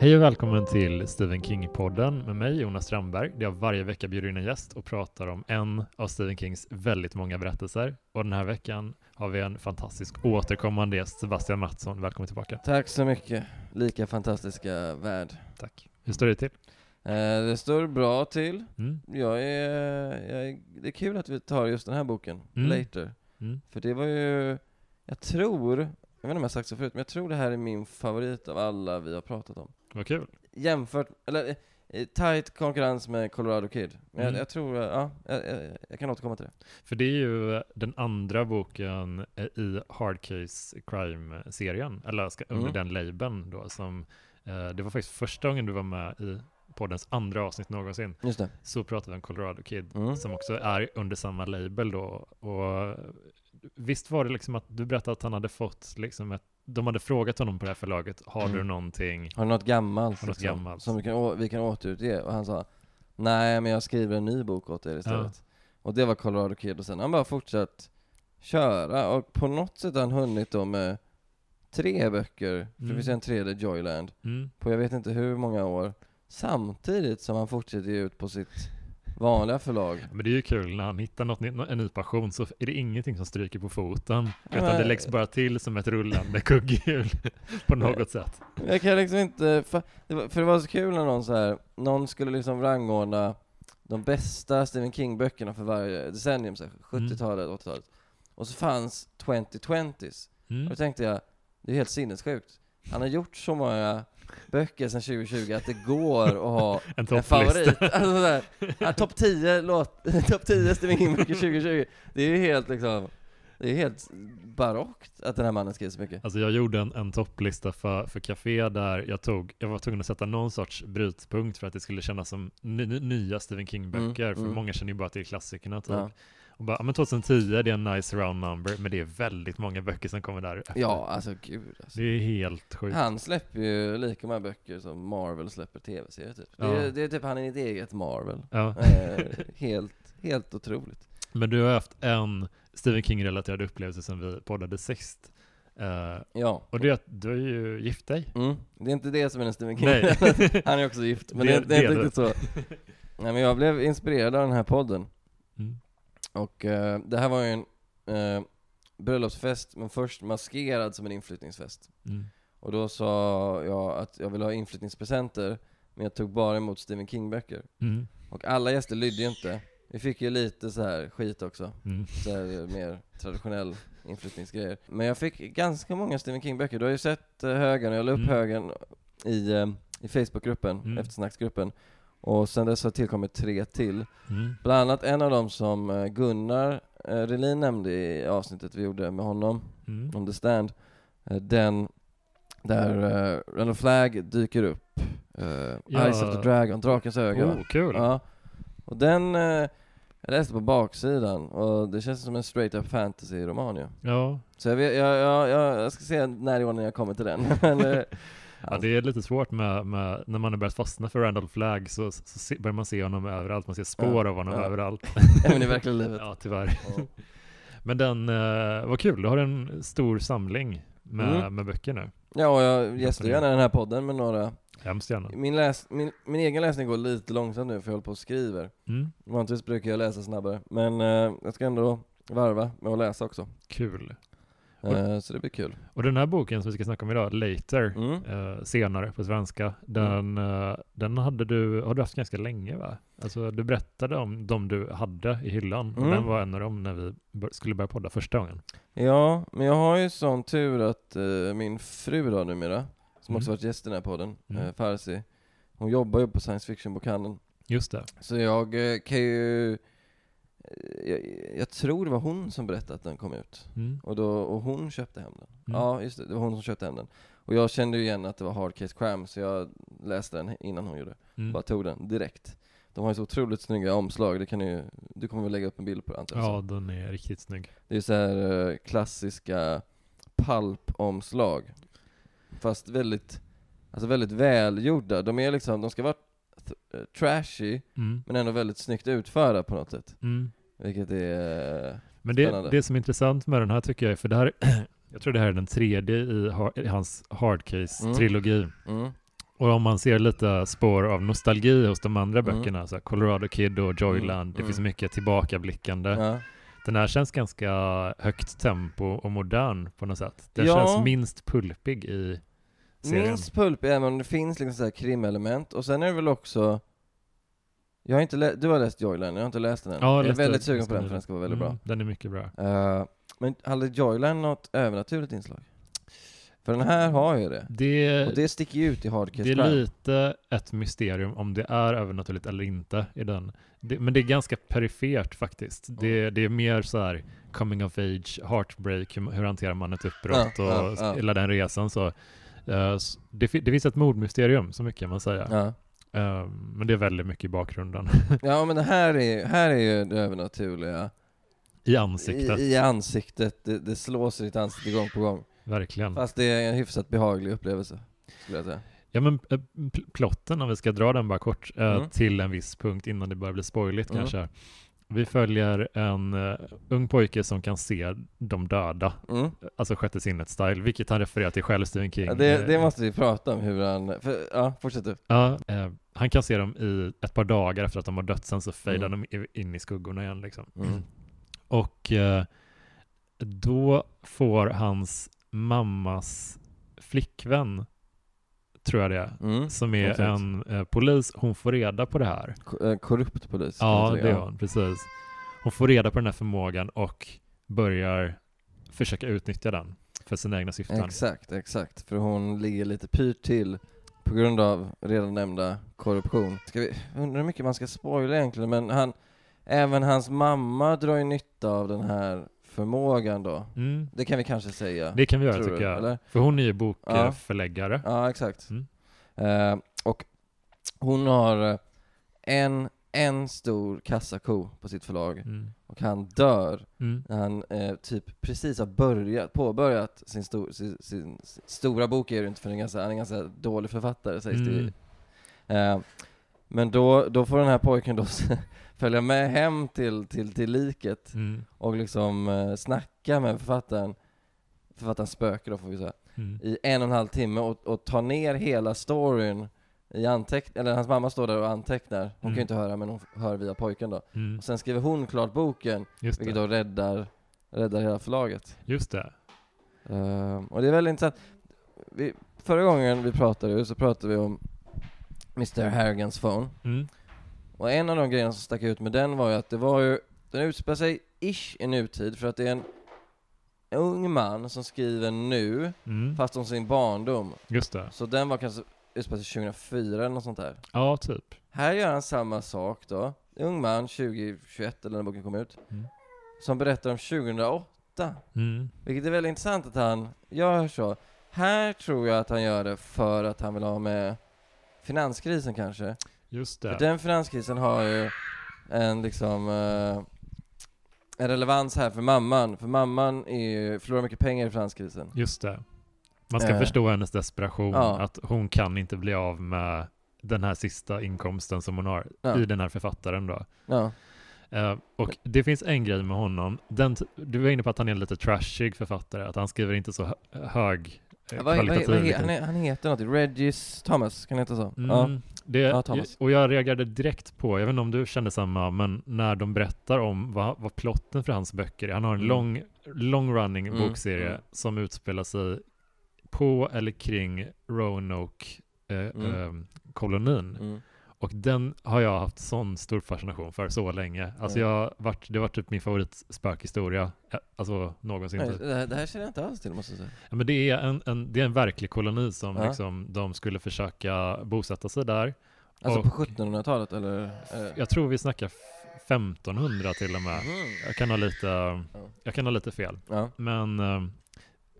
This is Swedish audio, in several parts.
Hej och välkommen till Stephen King-podden med mig Jonas Strandberg där jag varje vecka bjuder in en gäst och pratar om en av Stephen Kings väldigt många berättelser. Och den här veckan har vi en fantastisk återkommande gäst, Sebastian Mattsson. Välkommen tillbaka. Tack så mycket. Lika fantastiska värld. Tack. Hur står det till? Eh, det står bra till. Mm. Jag är, jag är, det är kul att vi tar just den här boken, Mm. Later. Mm. För det var ju, jag tror, jag vet inte om jag sagt så förut, men jag tror det här är min favorit av alla vi har pratat om. Vad kul. Jämfört, eller eh, tight konkurrens med Colorado Kid. Men Mm. jag, jag tror, eh, ja, jag, jag, jag kan återkomma till det. För det är ju den andra boken eh, i Hard Case Crime-serien, eller ska, under Mm. den labeln då, som eh, det var faktiskt första gången du var med i poddens andra avsnitt någonsin. Just det. Så pratade vi om Colorado Kid, Mm. som också är under samma label då. Och visst var det liksom att du berättade att han hade fått liksom ett, de hade frågat honom på det här förlaget, har Mm. du någonting? Har du något gammalt, Har något liksom, gammalt. som vi kan, å- vi kan återutge? Och han sa, nej men jag skriver en ny bok åt er istället. Och det var Colorado Kid, och sen han bara fortsatt köra, och på något sätt har han hunnit då med tre böcker, för det Mm. finns en tredje, Joyland, Mm. på jag vet inte hur många år, samtidigt som han fortsätter ge ut på sitt vanliga förlag. Men det är ju kul när han hittar något, en ny passion så är det ingenting som stryker på foten. Utan men- det läggs bara till som ett rullande kugghjul på något sätt. Jag kan liksom inte, för det var, för det var så kul när någon så här, någon skulle liksom rangordna de bästa Stephen King-böckerna för varje decennium, så här, 70-talet, 80-talet. Och så fanns 2020s. Och Mm. då tänkte jag, det är helt sinnessjukt. Han har gjort så många böcker sedan 2020 att det går att ha En en favorit. Alltså sådär, ja, topp 10 låt, topp 10 Stephen King-böcker 2020. Det är ju helt liksom, det är helt barockt att den här mannen skriver så mycket. Alltså jag gjorde en, en topplista för, för Café där jag tog, jag var tvungen att sätta någon sorts brytpunkt för att det skulle kännas som ny, ny- nya Stephen King-böcker, Mm, för mm. många känner ju bara till klassikerna typ. Ja. Och bara, ja, men 2010 det är en nice round number, men det är väldigt många böcker som kommer där efter. Ja, alltså gud alltså. Det är helt sjukt. Han släpper ju lika många böcker som Marvel släpper tv-serier typ. Det, är, Ja. det är typ han är ett eget Marvel. Ja. Eh, helt, helt otroligt. Men du har haft en Stephen King-relaterad upplevelse sen vi poddade sist. Eh, Ja. och det är att du har ju gift dig. Mm. Det är inte det som är en Stephen King. Nej. han är också gift, men Det- det, det är inte riktigt så. Nej men jag blev inspirerad av den här podden. Mm. Och eh, det här var ju en eh, bröllopsfest, men först maskerad som en inflyttningsfest. Mm. Och då sa jag att jag ville ha inflyttningspresenter, men jag tog bara emot Stephen King-böcker. Mm. Och alla gäster lydde ju inte. Vi fick ju lite så här skit också. Mm. Så här mer traditionell inflyttningsgrejer. Men jag fick ganska många Stephen King-böcker. Du har ju sett eh, högen, och jag la upp Mm. högen i, eh, i Facebookgruppen, Mm. eftersnacksgruppen. Och sen dess har tillkommit tre till. Mm. Bland annat en av dem som eh, Gunnar eh, Relin nämnde i avsnittet vi gjorde med honom, Mm. om The Stand. Eh, Den där uh, Randall Flagg dyker upp. Eh, Ja. Eyes of the Dragon, Drakens öga. Oh, kul! Ja. Och den, eh, jag läste på baksidan och det känns som en straight up fantasy-roman ju. Ja. Så jag, vet, jag, jag, jag, jag ska se när i ordningen jag kommer till den. Eh, ja, det är lite svårt med, med när man har börjat fastna för Randall Flagg så, så se, börjar man se honom överallt, man ser spår Ja, av honom ja. överallt. Även i verkliga livet. ja, tyvärr. Ja. Men den, uh, vad kul, du har en stor samling med, Mm. med böcker nu. Ja, och jag gästar gärna den här podden med några. Hemskt gärna. Min, läs, min, min egen läsning går lite långsamt nu för jag håller på och skriver. Mm. Vanligtvis brukar jag läsa snabbare. Men eh, jag ska ändå varva med att läsa också. Kul. Eh, så det blir kul. Och den här boken som vi ska snacka om idag, Later, Mm. eh, senare på svenska, den, eh, den hade du, har du haft ganska länge va? Alltså du berättade om de du hade i hyllan, och Mm. den var en av dem när vi skulle börja podda första gången. Ja, men jag har ju sån tur att eh, min fru då numera, som också Mm. varit gäst i den här podden, Mm. eh, Farsi, hon jobbar ju på science fiction-bokhandeln. Just det. Så jag eh, kan ju, jag, jag tror det var hon som berättade att den kom ut. Mm. Och, då, och hon köpte hem den. Mm. Ja, just det, det var hon som köpte hem den. Och jag kände ju igen att det var Hard Case Crime, så jag läste den innan hon gjorde. Mm. Bara tog den direkt. De har ju så otroligt snygga omslag, det kan ju, du kommer väl lägga upp en bild på det antar jag? Ja, den är riktigt snygg. Det är ju så här eh, klassiska pulp-omslag. Fast väldigt, alltså väldigt välgjorda. De är liksom, de ska vara eh, trashy, Mm. men ändå väldigt snyggt utförda på något sätt. Mm. Vilket är, eh, Men det, Spännande. det som är intressant med den här tycker jag för det här, jag tror det här är den tredje i, i hans Hard Case-trilogi. mm, Och om man ser lite spår av nostalgi hos de andra Mm. böckerna, så här Colorado Kid och Joyland, Mm, det finns mm. mycket tillbakablickande. Ja. Den här känns ganska högt tempo och modern på något sätt. Den Ja. känns minst pulpig i serien. Minst pulp, även om det finns liksom så här krimelement. Och sen är det väl också jag har inte lä- du har läst Joyland, jag har inte läst den än. Ja, jag är läste- väldigt sugen på den för den ska vara väldigt Mm, Den är mycket bra. bra. Eh, men hade Joyland något övernaturligt inslag? För den här har ju det. Det, Och det sticker ju ut i Hard Case det är lite ett mysterium om det är övernaturligt eller inte i den. Det, men det är ganska perifert faktiskt. Det, det är mer så här coming of age, heartbreak, hur, hur hanterar man ett uppbrott Ja, och ja, ja. hela den resan. Så, s- det, det finns ett mordmysterium, så mycket kan man säga. Ja. Eh, men det är väldigt mycket i bakgrunden. ja, men här är, här är ju det övernaturliga. I ansiktet, I, I ansiktet, det, det slås i ditt ansikte gång på gång. verkligen. Fast det är en hyfsat behaglig upplevelse, skulle jag säga. Ja men eh, pl- plotten, om vi ska dra den bara kort, eh, Mm. till en viss punkt innan det börjar bli spoiligt Mm. kanske. Vi följer en uh, ung pojke som kan se de döda, Mm. alltså sjätte sinnet-style, vilket han refererar till själv, Stephen King. Ja, det, det Eh, måste vi prata om, hur han... För, ja, fortsätt du. Ja, eh, han kan se dem i ett par dagar efter att de har dött, sen så fejdar Mm. de in i skuggorna igen liksom. Mm. Och eh, då får hans mammas flickvän, tror jag det är, Mm. som är Exakt. en eh, polis, hon får reda på det här. Eh, korrupt polis. Ja, det är hon, precis. Hon får reda på den här förmågan och börjar försöka utnyttja den för sina egna syften. Exakt, exakt. För hon ligger lite pyrt till på grund av redan nämnda korruption. Ska vi, undrar hur mycket man ska spoila egentligen, men han, även hans mamma drar ju nytta av den här förmågan då. Mm. Det kan vi kanske säga. Det kan vi göra tycker du, jag. eller? För hon är ju Ja. bokförläggare. Ja, exakt. Mm. Eh, och hon har eh, en, en stor kassako på sitt förlag Mm. och han dör Mm. när han eh, typ precis har börjat, påbörjat sin, stor, sin, sin, sin stora bok är det inte för är ganska, han är en ganska dålig författare sägs det eh, Men då, då får den här pojken då följa med hem till, till, till liket Mm. och liksom eh, snacka med författaren, författarens spöke då får vi säga, Mm. i en och en halv timme och, och ta ner hela storyn i anteck eller hans mamma står där och antecknar, hon kan Mm. ju inte höra men hon hör via pojken då. Mm. Och sen skriver hon klart boken, vilket då räddar, räddar hela förlaget. Just det. Ehm, och det är väldigt intressant. Vi, förra gången vi pratade så pratade vi om Mr Harrigans phone. Och en av de grejerna som stack ut med den var ju att det var ju, den utspelar sig ish i nutid för att det är en ung man som skriver nu, Mm. fast om sin barndom. Just det. Så den var kanske utspelar sig 2004 eller något sånt där. Ja, typ. Här gör han samma sak då. Ung man, 2021 eller när boken kom ut. Mm. Som berättar om 2008. Mm. Vilket är väldigt intressant att han gör så. Här tror jag att han gör det för att han vill ha med finanskrisen kanske. Just För det. den finanskrisen har ju en liksom eh, en relevans här för mamman. För mamman är, ju- förlorar mycket pengar i finanskrisen. Just det. Man ska Eh. förstå hennes desperation, Ja. att hon kan inte bli av med den här sista inkomsten som hon har Ja. i den här författaren då. Ja, Eh, och det finns en grej med honom, den, du var inne på att han är en lite trashig författare, att han skriver inte så hö- hög eh, vad, vad, vad, he- litteratur. han, han heter något, Regis Thomas, kan det heta så? Mm, Ja. det, Ja, Thomas. och jag reagerade direkt på, jag vet inte om du kände samma, men när de berättar om vad, vad plotten för hans böcker är. Han har en Mm. lång, long running Mm, bokserie mm. som utspelar sig på eller kring Roanoke-kolonin. Mm. Mm. Och den har jag haft sån stor fascination för så länge. Alltså jag varit, det var typ min favoritspökhistoria, alltså någonsin. Nej, det, här, det här känner jag inte alls till måste jag säga. Ja, men det är en, en, det är en verklig koloni som Ja. liksom, de skulle försöka bosätta sig där. Alltså Och- på 1700-talet eller? Jag tror vi snackar f- 1500 till och med. Mm. Jag kan ha lite, jag kan ha lite fel. Men eh,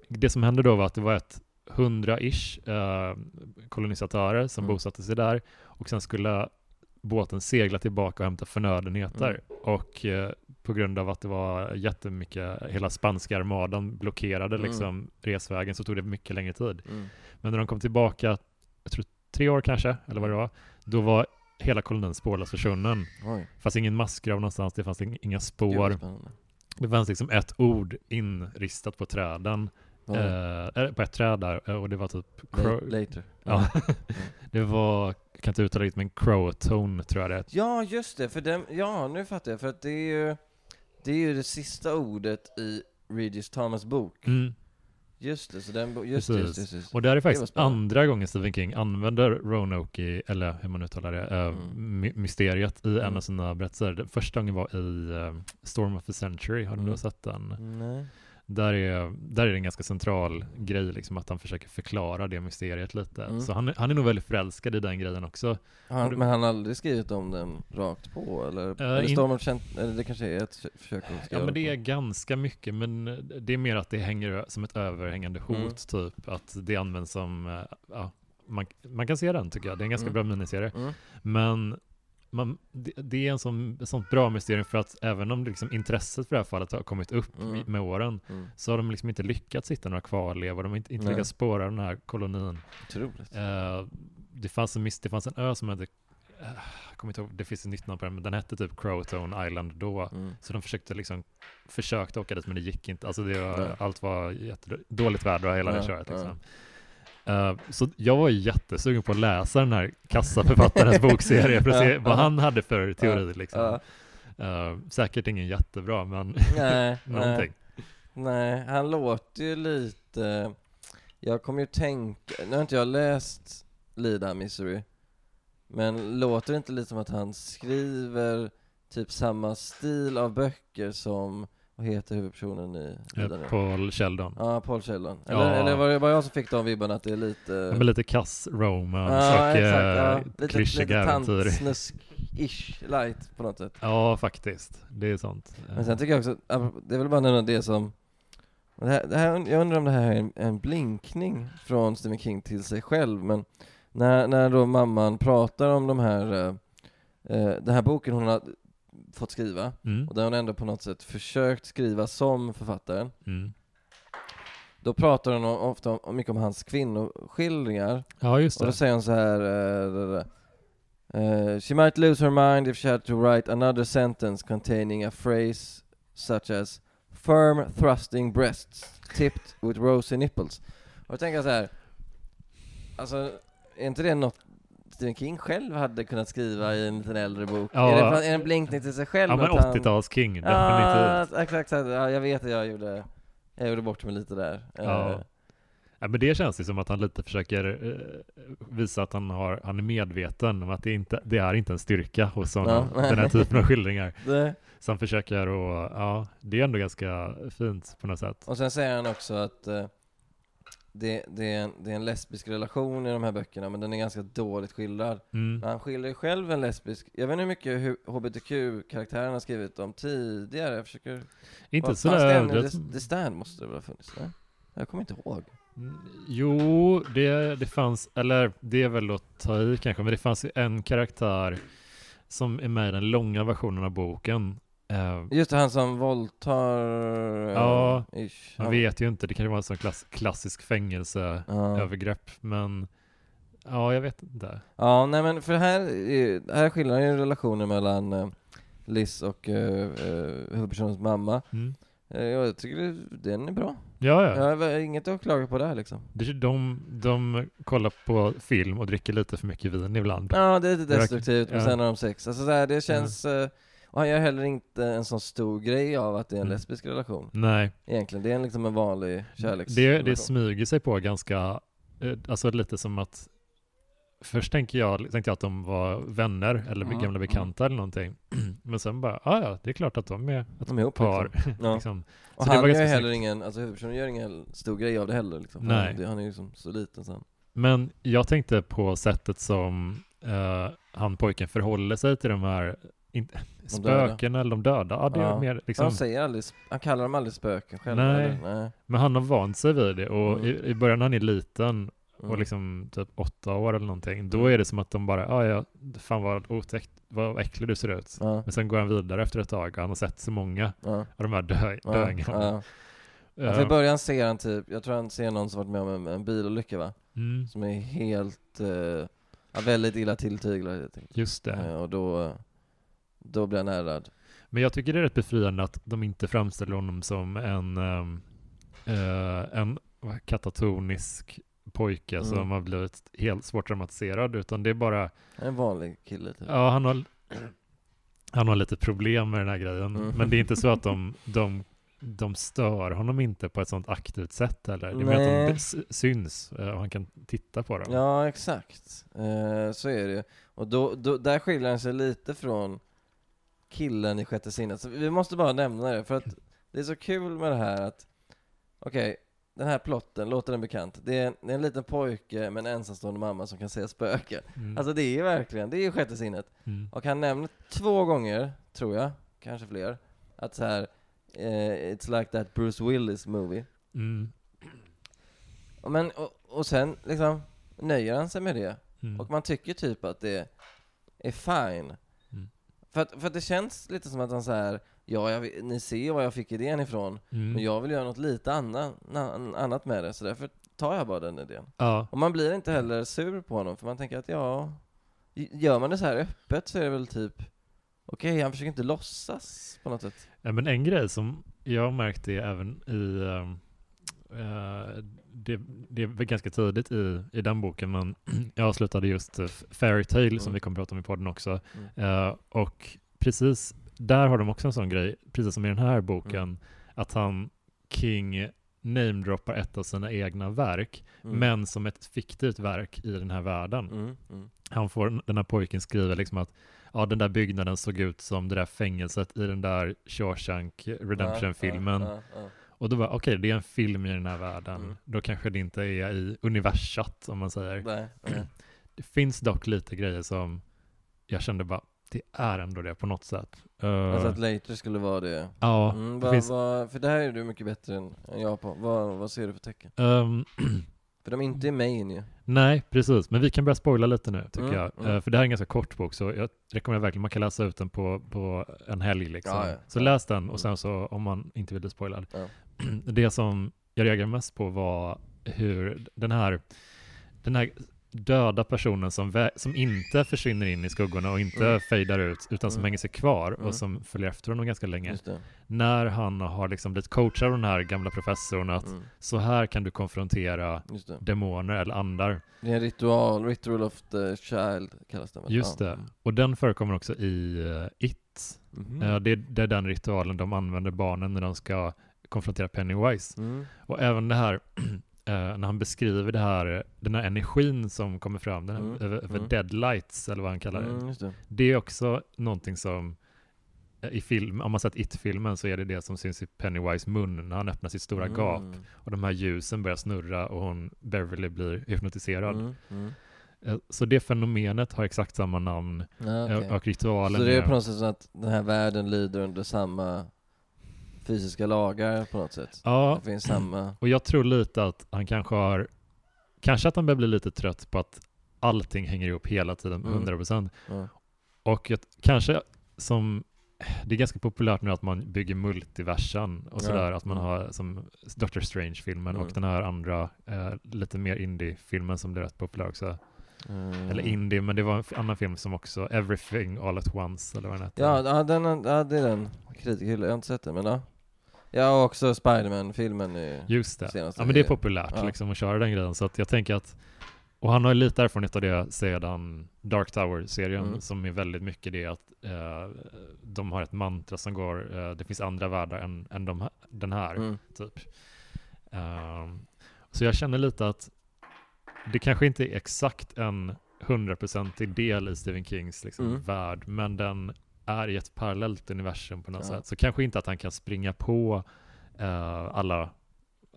det som hände då var att det var ett 100-ish eh, kolonisatörer som Mm. bosatte sig där och sen skulle båten segla tillbaka och hämta förnödenheter. Mm. Och eh, på grund av att det var jättemycket, hela spanska armadan blockerade Mm. liksom resvägen så tog det mycket längre tid. Mm. Men när de kom tillbaka, jag tror tre år kanske, eller vad det var, då var hela kolonin spårlöst försvunnen. Oj, Det fanns ingen massgrav någonstans, det fanns ing- inga spår. spännande. Det fanns liksom ett ord inristat på träden. Eller på ett träd där eh, och det var typ crow, La- Later. ja, det var, jag kan inte uttala det men crowtone tror jag det är. Ja, just det, för den, ja nu fattar jag, för att det är ju, det är ju det sista ordet i Regis Thomas bok. Mm. Just det, så den, just, just, Precis. just, just det. Och det här är faktiskt andra gången Stephen King använder Roanoke, eller hur man uttalar det, eh, Mm. my- mysteriet i en Mm. av sina berättelser. Den första gången var i eh, Storm of the Century, har du Mm. sett den? Nej. Där är, där är det en ganska central grej, liksom, att han försöker förklara det mysteriet lite. Mm. Så han, är- han är nog väldigt förälskad i den grejen också. Han, men han har aldrig skrivit om den rakt på, eller? eller in- känt, eller det kanske är ett försö- försök att Ja men det är på. ganska mycket, men det är mer att det hänger som ett överhängande hot Mm. typ. Att det används som, eh, ja, man, man kan se den tycker jag. Det är en ganska Mm. bra miniserie. Mm. Men man, det, det är en sån, ett sånt bra mysterium för att även om liksom intresset för det här fallet har kommit upp Mm. med åren Mm. så har de liksom inte lyckats hitta några kvarlevor. De har inte, inte lyckats spåra den här kolonin. Otroligt. Eh, det, fanns en, det fanns en ö som hette, eh, jag kommer inte ihåg, det finns ett nytt namn på den, men den hette typ Crowtone Island då. Mm. Så de försökte liksom, försökte åka dit men det gick inte. Alltså det var, allt var jättedåligt väder och hela det Ja, köret ja. Eh, så jag var jättesugen på att läsa den här kassaförfattarens bokserie för att se vad han hade för teori liksom. Eh, säkert ingen jättebra men Nej, nej. någonting. Nej, han låter ju lite... Jag kommer ju tänka... Nu har inte jag läst Lida Misery. Men låter det inte lite som att han skriver typ samma stil av böcker som... Vad heter huvudpersonen i Eh, Lida nu? Paul Sheldon. Ja, Paul Sheldon. Eller, Ja. eller var det bara jag som fick de vibbarna att det är lite... Ja, men lite kass romance Ja, och exakt, eh, ja. Lite, klyschiga lite äventyr. tantsnusk-ish light på något sätt. Ja, faktiskt. Det är sant. Men sen tycker jag också, det är väl bara nämna det som det här, det här, jag undrar om det här är en, en blinkning från Stephen King till sig själv, men när, när då mamman pratar om de här, eh, eh, den här boken hon har fått skriva, Mm. och där hon ändå på något sätt försökt skriva som författaren, Mm. då pratar hon ofta om, mycket om hans kvinnoskildringar, Ja, just och då det. säger hon så här det eh, She might lose her mind if she had to write another sentence containing a phrase such as Firm thrusting breasts tipped with rosy nipples. Och då tänker jag så här. Alltså, är inte det något Stephen King själv hade kunnat skriva i en liten äldre bok? Ja. Är, det, är det en blinkning till sig själv? Ja, men att han- 80-tals King, definitivt. Ja, exakt, exakt. Ja, jag vet att jag gjorde, jag gjorde bort mig lite där. Ja. Eh, Ja, men det känns ju som att han lite försöker eh, visa att han, har, han är medveten om att det, inte, det är inte en styrka hos honom, Ja. den här typen av skildringar. det, Så han försöker och ja, det är ändå ganska fint på något sätt. Och sen säger han också att eh, det, det, är en, det är en lesbisk relation i de här böckerna, men den är ganska dåligt skildrad. Mm. Han skildrar ju själv en lesbisk, jag vet inte hur mycket HBTQ-karaktären har skrivit om tidigare, jag försöker... Inte sådär överdrivet. The, The Stand måste det väl ha funnits? Nej? Jag kommer inte ihåg. Mm, Jo, det, det fanns, eller det är väl att ta i kanske, men det fanns ju en karaktär som är med i den långa versionen av boken. Eh, Just det, han som våldtar... Ja, ish. man vet ju inte, det kan ju vara en sån klass, klassisk fängelseövergrepp, Ja. men ja, jag vet inte. ja, nej men för här, är- här han ju relationen mellan eh, Liz och huvudpersonens mamma. Mm. Jag tycker det, den är bra. Ja, ja. Jag har inget att klaga på där liksom. De, de kollar på film och dricker lite för mycket vin ibland. Ja, det är lite destruktivt, men ja. sen har de sex. Alltså så här, det känns... eh, Och han gör heller inte en sån stor grej av att det är en Mm. lesbisk relation. Nej, Egentligen, det är liksom en vanlig det, kärleksrelation. det smyger sig på ganska, eh, alltså lite som att Först tänker jag, tänkte jag att de var vänner eller Mm, gamla bekanta eller någonting. Men sen bara, ah, ja, det är klart att de är ett De är ihop par. liksom. Ja. liksom. Och Så det han gör heller snyggt. ingen, alltså huvudpersonen gör ingen stor grej av det heller liksom. Nej. Han, det, han är ju som så liten sen. Men jag tänkte på sättet som eh, han pojken förhåller sig till de här in, spöken eller de döda. Ja, det är Ja. mer liksom, Han säger aldrig, han kallar dem aldrig spöken själv. Nej. Nej. men han har vant sig vid det och Mm. i, i början när han är liten Mm. och liksom typ åtta år eller någonting, då Mm. är det som att de bara, ja, ja, fan vad otäckt, vad äcklig du ser ut. Ja, Men sen går han vidare efter ett tag och han har sett så många ja, av de här dö, ja, döingarna. ja. Ja, för I början ser han typ, jag tror han ser någon som varit med om en, en bilolycka va? mm, Som är helt, eh, väldigt illa tilltyglad just det. Eh, och då, då blir han ärrad. Men jag tycker det är rätt befriande att de inte framställer honom som en, ehm, eh, en katatonisk pojke Mm. som har blivit helt svårt traumatiserad, utan det är bara, En vanlig kille typ. ja han har, han har lite problem med den här grejen, Mm. men det är inte så att de, de, de stör honom inte på ett sånt aktivt sätt heller. Det är mer att de syns eh, och han kan titta på dem. Ja, exakt. Eh, så är det. Och då, då, där skiljer han sig lite från killen i sjätte sinnet. Så vi måste bara nämna det, för att det är så kul med det här att, okej, den här plotten, låter den bekant? Det är, en, det är en liten pojke med en ensamstående mamma som kan se spöken. Mm. Alltså det är verkligen, det är ju sjätte sinnet. Mm. Och han nämner två gånger, tror jag, kanske fler, att så här, eh, it's like that Bruce Willis movie. Mm. Och Men, och, och sen liksom nöjer han sig med det. Mm. Och man tycker typ att det är fine. För, att, för att det känns lite som att han säger ja, jag, ni ser var jag fick idén ifrån, Mm. men jag vill göra något lite annat, na, annat med det, så därför tar jag bara den idén. Ja, Och man blir inte heller sur på honom, för man tänker att ja, gör man det så här öppet så är det väl typ Okej, han försöker inte låtsas på något sätt. Ja, men en grej som jag har märkt är även i, eh, det, det är väl ganska tidigt i, i den boken, men jag avslutade just uh, Fairy Tale som Mm. vi kommer prata om i podden också. Mm. Eh, och precis där har de också en sån grej, precis som i den här boken, Mm. att han, King, namedroppar ett av sina egna verk, Mm. men som ett fiktivt verk i den här världen. Mm, mm, Han får, den här pojken skriver liksom att ja, den där byggnaden såg ut som det där fängelset i den där Shawshank Redemption-filmen. Ja, ja, ja, Och då var okej, det är en film i den här världen. Mm. Då kanske det inte är i universat, om man säger. Nej, nej. Det finns dock lite grejer som jag kände bara, det är ändå det på något sätt. Uh, Alltså att Later skulle vara det. ja, Mm, det vad, finns, vad, för det här är du mycket bättre än jag på. Vad, vad ser du för tecken? ehm, För de är inte i main ju. nej, precis. Men vi kan börja spoila lite nu, tycker Mm, jag. mm. Eh, för det här är en ganska kort bok, så jag rekommenderar verkligen, man kan läsa ut den på, på en helg liksom. Ja, ja. Så läs den, Mm. och sen så, om man inte vill bli spoilad. Ja. Det som jag reagerade mest på var hur den här, den här döda personen som, som inte försvinner in i skuggorna och inte Mm. fejdar ut, utan som Mm. hänger sig kvar Mm. och som följer efter honom ganska länge. När han har liksom blivit coachad av den här gamla professorn att Mm, så här kan du konfrontera demoner eller andar. Det är en ritual, ritual of the child kallas den? Just det. Och den förekommer också i eh, It. Mhm. Eh, det, det är den ritualen de använder barnen när de ska konfrontera Pennywise. Mm. Och även det här, eh, när han beskriver det här, den här energin som kommer fram, den här, Mm, över, över mm. deadlights eller vad han kallar det. Mm, det. Det är också någonting som eh, i film, om man sett It-filmen så är det det som syns i Pennywise mun när han öppnar sitt stora Mm. gap och de här ljusen börjar snurra och hon, Beverly, blir hypnotiserad. Mm. Eh, Så det fenomenet har exakt samma namn Ja, eh, okej. och ritualen Så det är på något sätt så att den här världen lyder under samma fysiska lagar på något sätt? Ja, Det finns samma... och jag tror lite att han kanske har, kanske att han börjar bli lite trött på att allting hänger ihop hela tiden, Mm. 100%. Ja. Och att, kanske som, det är ganska populärt nu att man bygger multiversan och sådär, att man Mm. har som Doctor Strange-filmen Mm. och den här andra, eh, lite mer indie-filmen som blev rätt populär också. Mm. Eller indie, men det var en annan film som också, Everything All At Once, eller vad den hette. Ja, den, ja, det är den. Kritikerhylla, jag har inte sett den men ja. Ja, och också Spiderman-filmen är Just det. Ja men det är populärt Ja. liksom att köra den grejen, så att jag tänker att och han har lite erfarenhet av det sedan Dark Tower-serien Mm. som är väldigt mycket det att eh, de har ett mantra som går, eh, det finns andra världar än, än de, den här. Mm. typ. Ehm, så jag känner lite att det kanske inte är exakt en hundraprocentig del i Stephen Kings liksom, Mm. värld, men den är i ett parallellt universum på något Ja. sätt. Så kanske inte att han kan springa på eh, alla,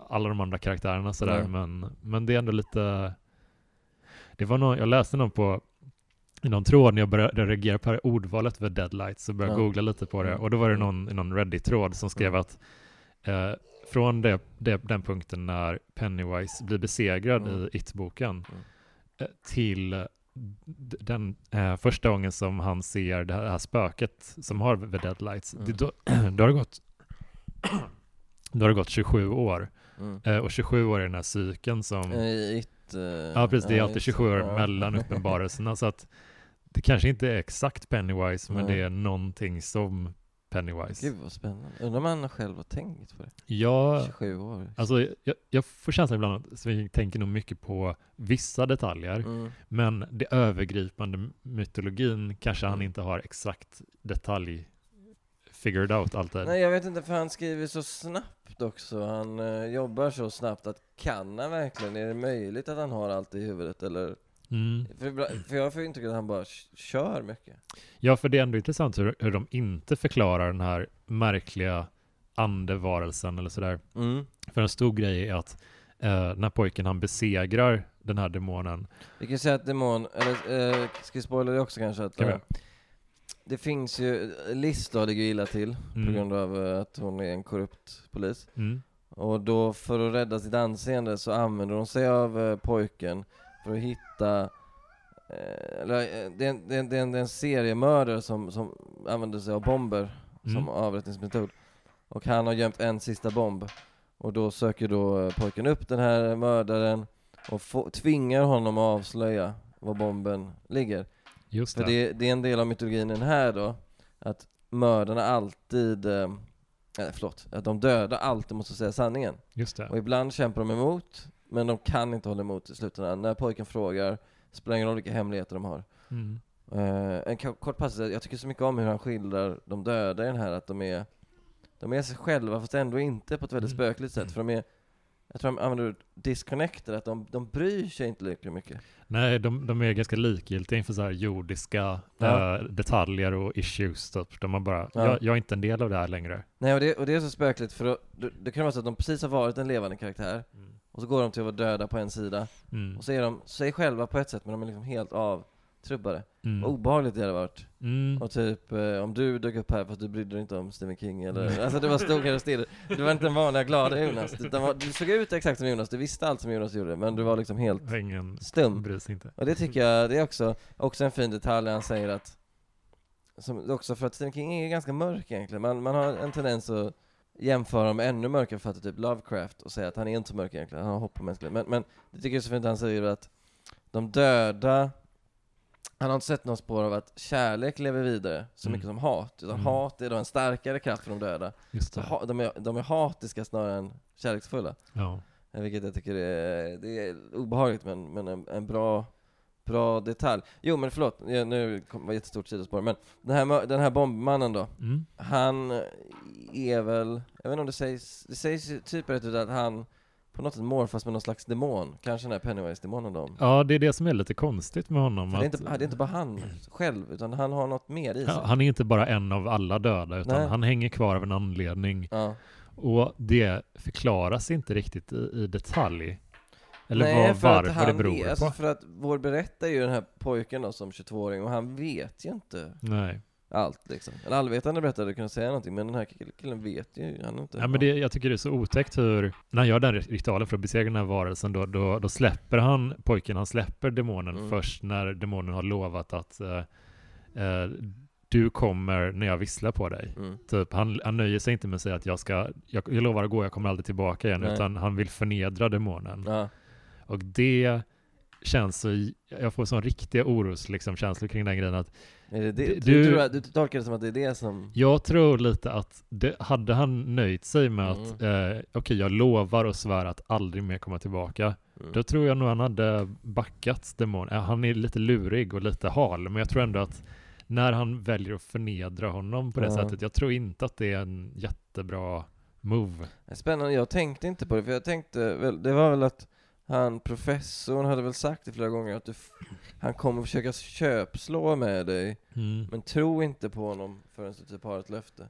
alla de andra karaktärerna sådär, Nej. men, men det är ändå lite det var någon, jag läste någon på i någon tråd när jag började reagera på ordvalet för deadlight så började jag Ja. googla lite på det Mm. och då var det någon i någon Reddit-tråd som skrev Mm. att eh, från det, det, den punkten när Pennywise blir besegrad Mm. i It-boken Mm. eh, till den eh, första gången som han ser det här, det här spöket som har The Deadlights, Mm. det, då, då har det gått då har det gått 27 år. Mm. Eh, och 27 år är den här cykeln som It, eh, Ja precis, det är alltid just 27 år mellan uppenbarelserna så att det kanske inte är exakt Pennywise men Nej. det är någonting som Pennywise. Gud vad spännande. Undrar om han själv har tänkt på det? Ja, 27 år. alltså jag, jag får känslan ibland att vi tänker nog mycket på vissa detaljer, Mm. men det övergripande mytologin kanske han Mm. inte har exakt detalj figured out alltid. Nej jag vet inte för han skriver så snabbt också. Han eh, jobbar så snabbt att kan han verkligen? Är det möjligt att han har allt i huvudet eller? Mm. För, för jag får intrycket att han bara kör mycket. Ja, för det är ändå intressant hur, hur de inte förklarar den här märkliga andevarelsen eller sådär. Mm. För en stor grej är att eh, när pojken han besegrar den här demonen, Vi kan säga att demon, eller eh, ska vi spoila det också kanske? Att, Kan eh, det finns ju, Liz då ligger illa till Mm. på grund av eh, att hon är en korrupt polis. mm, Och då för att rädda sitt anseende så använder hon sig av eh, pojken för att hitta eh, eller, eh, det, är en, det, är en, det, är en, det är en seriemördare som, som använder sig av bomber Mm. som avrättningsmetod. Och han har gömt en sista bomb. Och då söker då eh, pojken upp den här mördaren och få, tvingar honom att avslöja var bomben ligger. just För det. det, det är en del av mytologin i den här då, att mördarna alltid, eh, förlåt, att de döda alltid måste säga sanningen. Just det. Och ibland kämpar de emot, men de kan inte hålla emot i slutändan. När pojken frågar, spelar ingen roll vilka hemligheter de har. Mm. Eh, en ko- kort passage, jag tycker så mycket om hur han skildrar de döda i den här, att de är, de är sig själva fast ändå inte på ett väldigt Mm. spökligt sätt. För de är, jag tror de använder disconnected, att de, de bryr sig inte lika mycket. Nej, de, de är ganska likgiltiga inför så här jordiska Ja. eh, detaljer och issues. Typ. De har bara, Ja. jag, jag är inte en del av det här längre. Nej och det, och det är så spökligt för då, det, det kan vara så att de precis har varit en levande karaktär, och så går de till att vara döda på en sida, Mm. och så är de sig själva på ett sätt men de är liksom helt avtrubbade. Mm. Vad obehagligt det hade varit. Mm. Och typ, eh, om du dök upp här fast du brydde dig inte om Stephen King eller, alltså det var stod här och stirrade. Du var inte den vanliga glada Jonas, utan var, du såg ut exakt som Jonas, du visste allt som Jonas gjorde, men du var liksom helt Ingen stum. inte. Och det tycker jag, det är också, också en fin detalj när han säger att, som, också för att Stephen King är ganska mörk egentligen, man, man har en tendens att jämföra med ännu mörkare författare, typ Lovecraft, och säga att han är inte så mörk egentligen, han har hopp på mänskligheten. Men, men det tycker jag är så fint han säger att de döda, han har inte sett någon spår av att kärlek lever vidare så Mm. mycket som hat, utan Mm. hat är då en starkare kraft för de döda. Just ha, de, är, de är hatiska snarare än kärleksfulla. Ja. Eh, Vilket jag tycker är, det är obehagligt men, men en, en bra, bra detalj. Jo men förlåt, jag, nu kom, var jättestort sidospår. Men den här, den här bombmannen då, Mm. han är väl, jag vet inte om det sägs, det sägs typ rätt ut att han på något sätt morfas med någon slags demon. Kanske den här Pennywise-demonen då. ja, det är det som är lite konstigt med honom. För det, är att- inte, det är inte bara han själv, utan han har något mer i sig. Ja, han är inte bara en av alla döda, utan Nej. han hänger kvar av en anledning. Ja. Och det förklaras inte riktigt i, i detalj. Eller Nej, vad, för att varför det han beror vet, på. alltså för att vår berättare är ju den här pojken då som 22-åring och han vet ju inte Nej. allt liksom. En allvetande berättare hade kunnat säga någonting, men den här killen vet ju, han inte... Ja, men det, jag tycker det är så otäckt hur, när han gör den ritualen för att besegra den här varelsen, då, då, då släpper han pojken, han släpper demonen Mm. först när demonen har lovat att eh, eh, du kommer när jag visslar på dig. Mm. Typ, han, han nöjer sig inte med att säga att jag ska, jag, jag lovar att gå, jag kommer aldrig tillbaka igen, Nej. utan han vill förnedra demonen. Ja. Och det känns så, jag får sån riktiga oros liksom, känslor kring den grejen att det det? Du- Du, du, att- tolkar det som att det är det som... jag tror lite att det, hade han nöjt sig med att Mm. eh, okej, jag lovar och svär att aldrig mer komma tillbaka, Mm. då tror jag nog han hade backat demon. Eh, Han är lite lurig och lite hal, men jag tror ändå att när han väljer att förnedra honom på det Ja. sättet, jag tror inte att det är en jättebra move. Spännande, jag tänkte inte på det, för jag tänkte väl, det var väl att han, professorn, hade väl sagt det flera gånger att du, han kommer försöka köpslå med dig, Mm. men tro inte på honom förrän du typ har ett löfte.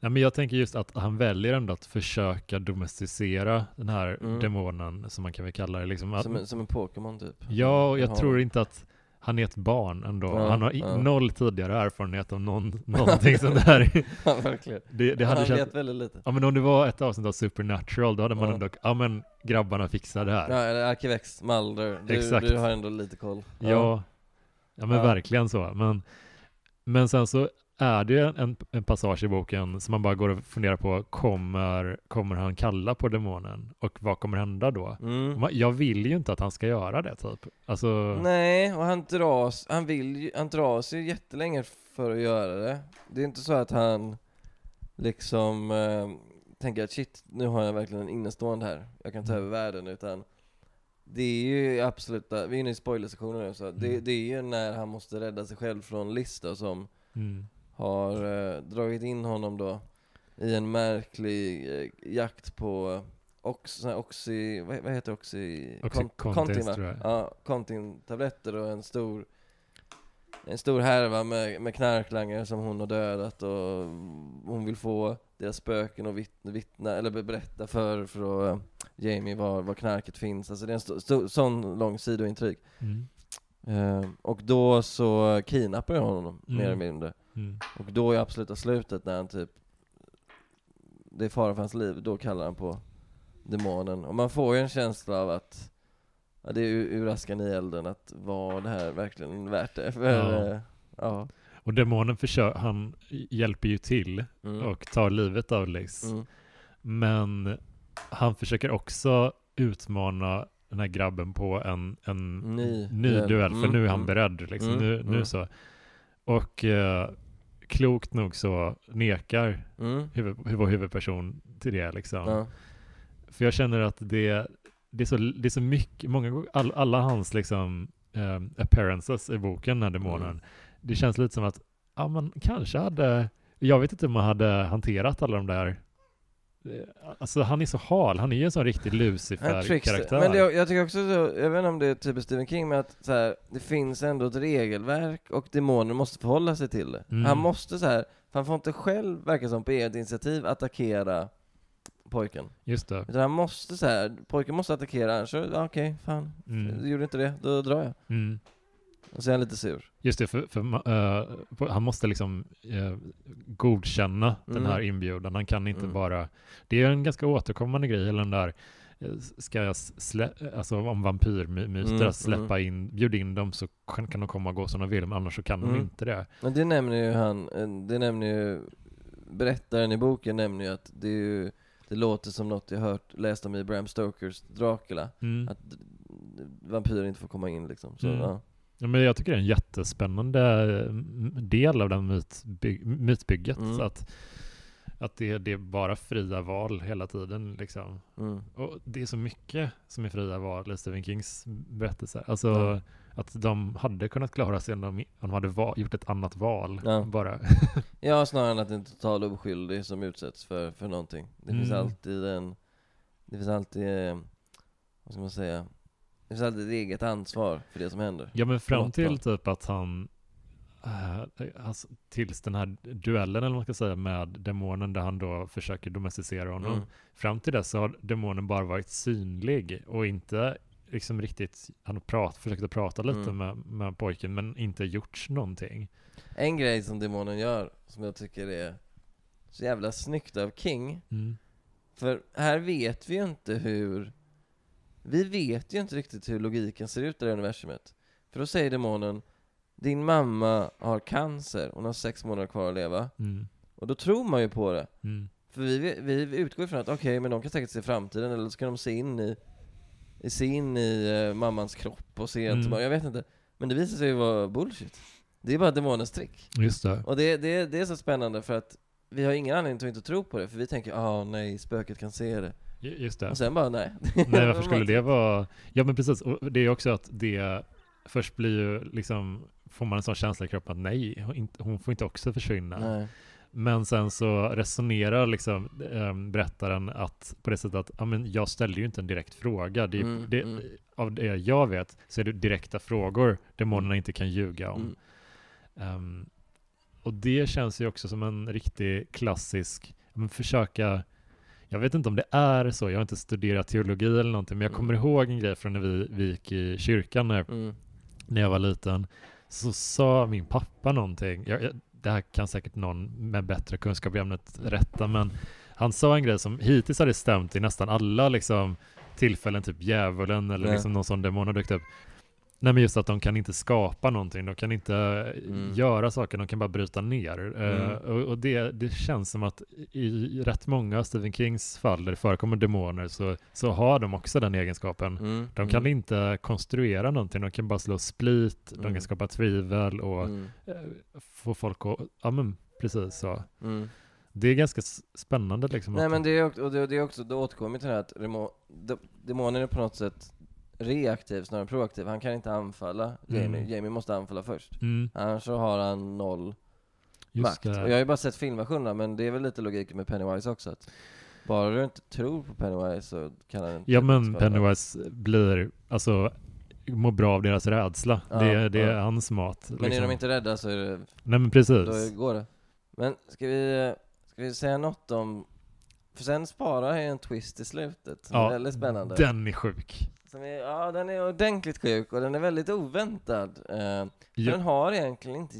Ja, men jag tänker just att han väljer ändå att försöka domesticera den här Mm. demonen, som man kan väl kalla det. Liksom. Som, en- som en Pokémon typ. ja, och jag Ja. tror inte att han är ett barn ändå. Ja, han har ja. noll tidigare erfarenhet av någon, någonting sånt där. Ja, verkligen. Det, det hade han känt, vet väldigt lite. ja, men om det var ett avsnitt av Supernatural, då hade man Ja. ändå, ja men grabbarna fixar det här. Ja, eller Arkivex, Mulder. Du, Exakt. du har ändå lite koll. Ja, ja men verkligen så. Men, men sen så är det en, en passage i boken som man bara går och funderar på, kommer, kommer han kalla på demonen? Och vad kommer hända då? Mm. Jag vill ju inte att han ska göra det typ. Alltså, Nej, och han dras, han vill han drar sig ju jättelänge för att göra det. Det är inte så att han, liksom eh, tänker att shit, nu har jag verkligen en innestående här, jag kan ta Mm. över världen, utan det är ju absolut, vi är inne i spoilersektionen nu, så det, Mm. det är ju när han måste rädda sig själv från Lister som Mm. Har eh, dragit in honom då i en märklig eh, jakt på ox, sån här oxy, vad, vad heter oxy? Oxycontin, Contin, va? tror jag. Ja, Contin-tabletter och en stor en stor härva med, med knarklangare som hon har dödat och hon vill få deras spöken att vittna, vittna eller be- berätta för, för att, eh, Jamie var, var knarket finns. Alltså det är en stor, stor, sån lång sidointrig. Mm. Eh, och då så kidnappar jag honom, Mm. mer eller mindre. Mm. Och då i absoluta slutet när han typ Det är fara för hans liv, då kallar han på demonen. Och man får ju en känsla av att ja, det är ur, askan i elden, att var det här verkligen värt det? För, Ja. ja. ja. Och demonen försöker, han hjälper ju till Mm. och tar livet av Liz. Mm. Men han försöker också utmana den här grabben på en, en Ny ny duell. för Mm, nu är han mm. beredd. Liksom. Mm, Nu, nu så. Och eh, klokt nog så nekar Mm. huvud, vår huvudperson till det. Liksom. Ja. För jag känner att det, det, är, så, det är så mycket, många all, alla hans liksom, eh, appearances i boken, den här demonen, Mm. det känns lite som att ja, man kanske hade, jag vet inte hur man hade hanterat alla de där Alltså han är så hal, han är ju en sån riktig. Lucifer-karaktär. Men det, jag tycker också så, jag vet inte om det är typiskt Stephen King, men att så här, det finns ändå ett regelverk och demoner måste förhålla sig till det. Mm. Han måste så här, han får inte själv, verkar som på eget initiativ, attackera pojken. Just det. Utan han måste så här, pojken måste attackera, annars okej, fan, Mm. gjorde inte det, då drar jag. Mm. Och så är han lite sur. Just det, för, för på- han måste liksom eh, godkänna den Mm. här inbjudan. Han kan inte Mm. bara... Det är en ganska återkommande grej, hela den där eh, ska jag slä, alltså om vampyrmyter, Mm, släppa in, bjuda in dem så kan, kan de komma och gå som de vill, men annars så kan de Mm. inte det. Men det nämner ju han, det nämner ju, berättaren i boken nämner ju att det är ju, det låter som något jag hört, läst om i Bram Stokers Dracula. Mm. Att vampyrer inte får komma in liksom. Så, Mm. ja. Ja, men jag tycker det är en jättespännande eh, del av den mytby- mytbygget. Mm. Att, att det, det är bara fria val hela tiden. Liksom. Mm. Och det är så mycket som är fria val i Stephen Kings berättelser. Alltså Ja. att de hade kunnat klara sig om de, om de hade gjort ett annat val. Ja. Bara. ja, snarare än att det är en total oskyldig som utsätts för, för någonting. Det finns Mm. alltid en, det finns alltid, eh, vad ska man säga, det finns alltid ett eget ansvar för det som händer. Ja men fram till typ att han eh, alltså, tills den här duellen eller vad man ska säga med demonen där han då försöker domesticera honom. Mm. Fram till dess så har demonen bara varit synlig och inte liksom riktigt, han har prat, försökt att prata lite Mm. med, med pojken men inte gjort någonting. En grej som demonen gör, som jag tycker är så jävla snyggt av King, Mm. För här vet vi ju inte hur Vi vet ju inte riktigt hur logiken ser ut i det här universumet För då säger demonen Din mamma har cancer, hon har sex månader kvar att leva Mm. Och då tror man ju på det Mm. För vi, vi, utgår ifrån att okej, men de kan säkert se framtiden Eller så kan de se in i, se in i eh, mammans kropp och se Mm. mm. Jag vet inte Men det visar sig ju vara bullshit Det är bara demonens trick Just det. och det, det, det är så spännande för att vi har ingen anledning att inte tro på det, för vi tänker ah nej, spöket kan se det. Ju- Just det. Och sen bara nej. Nej, varför skulle det vara... Ja, men precis. Och det är också att det först blir ju liksom, får man en sån känsla i kroppen att nej, hon, får inte också försvinna. nej. Men sen så resonerar liksom ähm, berättaren att på det sättet att ja, men jag ställde ju inte en direkt fråga. Det, Mm, det, mm. Av det jag vet så är det direkta frågor demonerna inte kan ljuga om. Mm. Ehm, och det känns ju också som en riktig klassisk, men försöka, jag vet inte om det är så, jag har inte studerat teologi eller någonting, men jag Mm. kommer ihåg en grej från när vi, vi gick i kyrkan när, Mm. när jag var liten. Så sa min pappa någonting, jag, jag, det här kan säkert någon med bättre kunskap i ämnet rätta, men han sa en grej som hittills hade stämt i nästan alla liksom, tillfällen, typ djävulen eller liksom någon sån demon har dykt upp. Nej men just att de kan inte skapa någonting, de kan inte Mm. göra saker, de kan bara bryta ner. Eh, Mm. och och det, det känns som att i rätt många av Stephen Kings fall där det förekommer demoner så, så har de också den egenskapen. Mm. De kan mm. inte konstruera någonting, de kan bara slå split, de Mm. kan skapa tvivel och Mm. eh, få folk att, ja men precis så. Mm. det är ganska spännande liksom. Nej men det är och det, det är också, det återkommer till det här att remo, de, demonen är på något sätt reaktiv snarare än proaktiv. Han kan inte anfalla Jamie, Mm. Jamie måste anfalla först. Mm, Annars så har han noll just makt. det. Och jag har ju bara sett filmversionerna, men det är väl lite logik med Pennywise också. Att bara du inte tror på Pennywise så kan han inte Ja men. Pennywise blir, alltså, mår bra av deras rädsla. Ja, det, det är ja. hans mat. Men är liksom. de inte rädda så är det, Nej men precis. då går det. Men ska vi, ska vi säga något om, för sen sparar jag en twist i slutet är väldigt spännande. Den är sjuk. Som är, ja, den är ordentligt sjuk och den är väldigt oväntad. Eh, Ja, Den har egentligen inte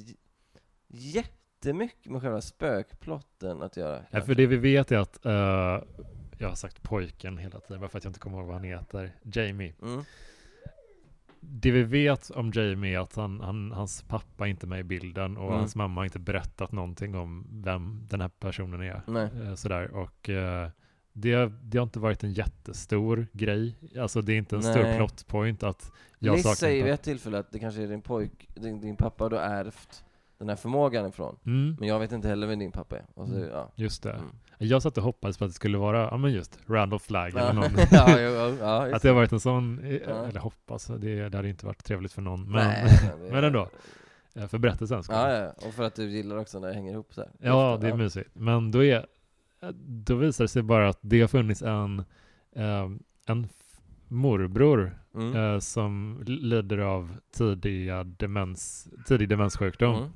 jättemycket med själva spökplotten att göra. Kanske. för det vi vet är att, eh, jag har sagt pojken hela tiden, bara för att jag inte kommer ihåg vad han heter, Jamie. Mm. Det vi vet om Jamie är att han, han, hans pappa är inte med i bilden och Mm. hans mamma har inte berättat någonting om vem den här personen är. Eh, sådär. Och eh, det, det har inte varit en jättestor grej. Alltså det är inte en stor Nej. plot point att jag Liz saknar säger vid ett tillfälle att det kanske är din pojk, din, din pappa du har ärvt den här förmågan ifrån. Mm, Men jag vet inte heller vem din pappa är. Så, Mm. ja. just det. Mm. Jag satt och hoppades på att det skulle vara, ja men just, Randolph Flagg eller Ja, någon. ja, ja, just Att det har varit en sån, eh, Ja. eller hoppas, det, det hade inte varit trevligt för någon. Men, Nej, men, det- men ändå, eh, för berättelsens skull. Ja, ja, ja. och för att du gillar också när det hänger ihop så här. Ja, det är mysigt. Men då, är, då visar det sig bara att det har funnits en, eh, en morbror Mm. eh, som lider av tidiga demens, tidig demenssjukdom. Mm.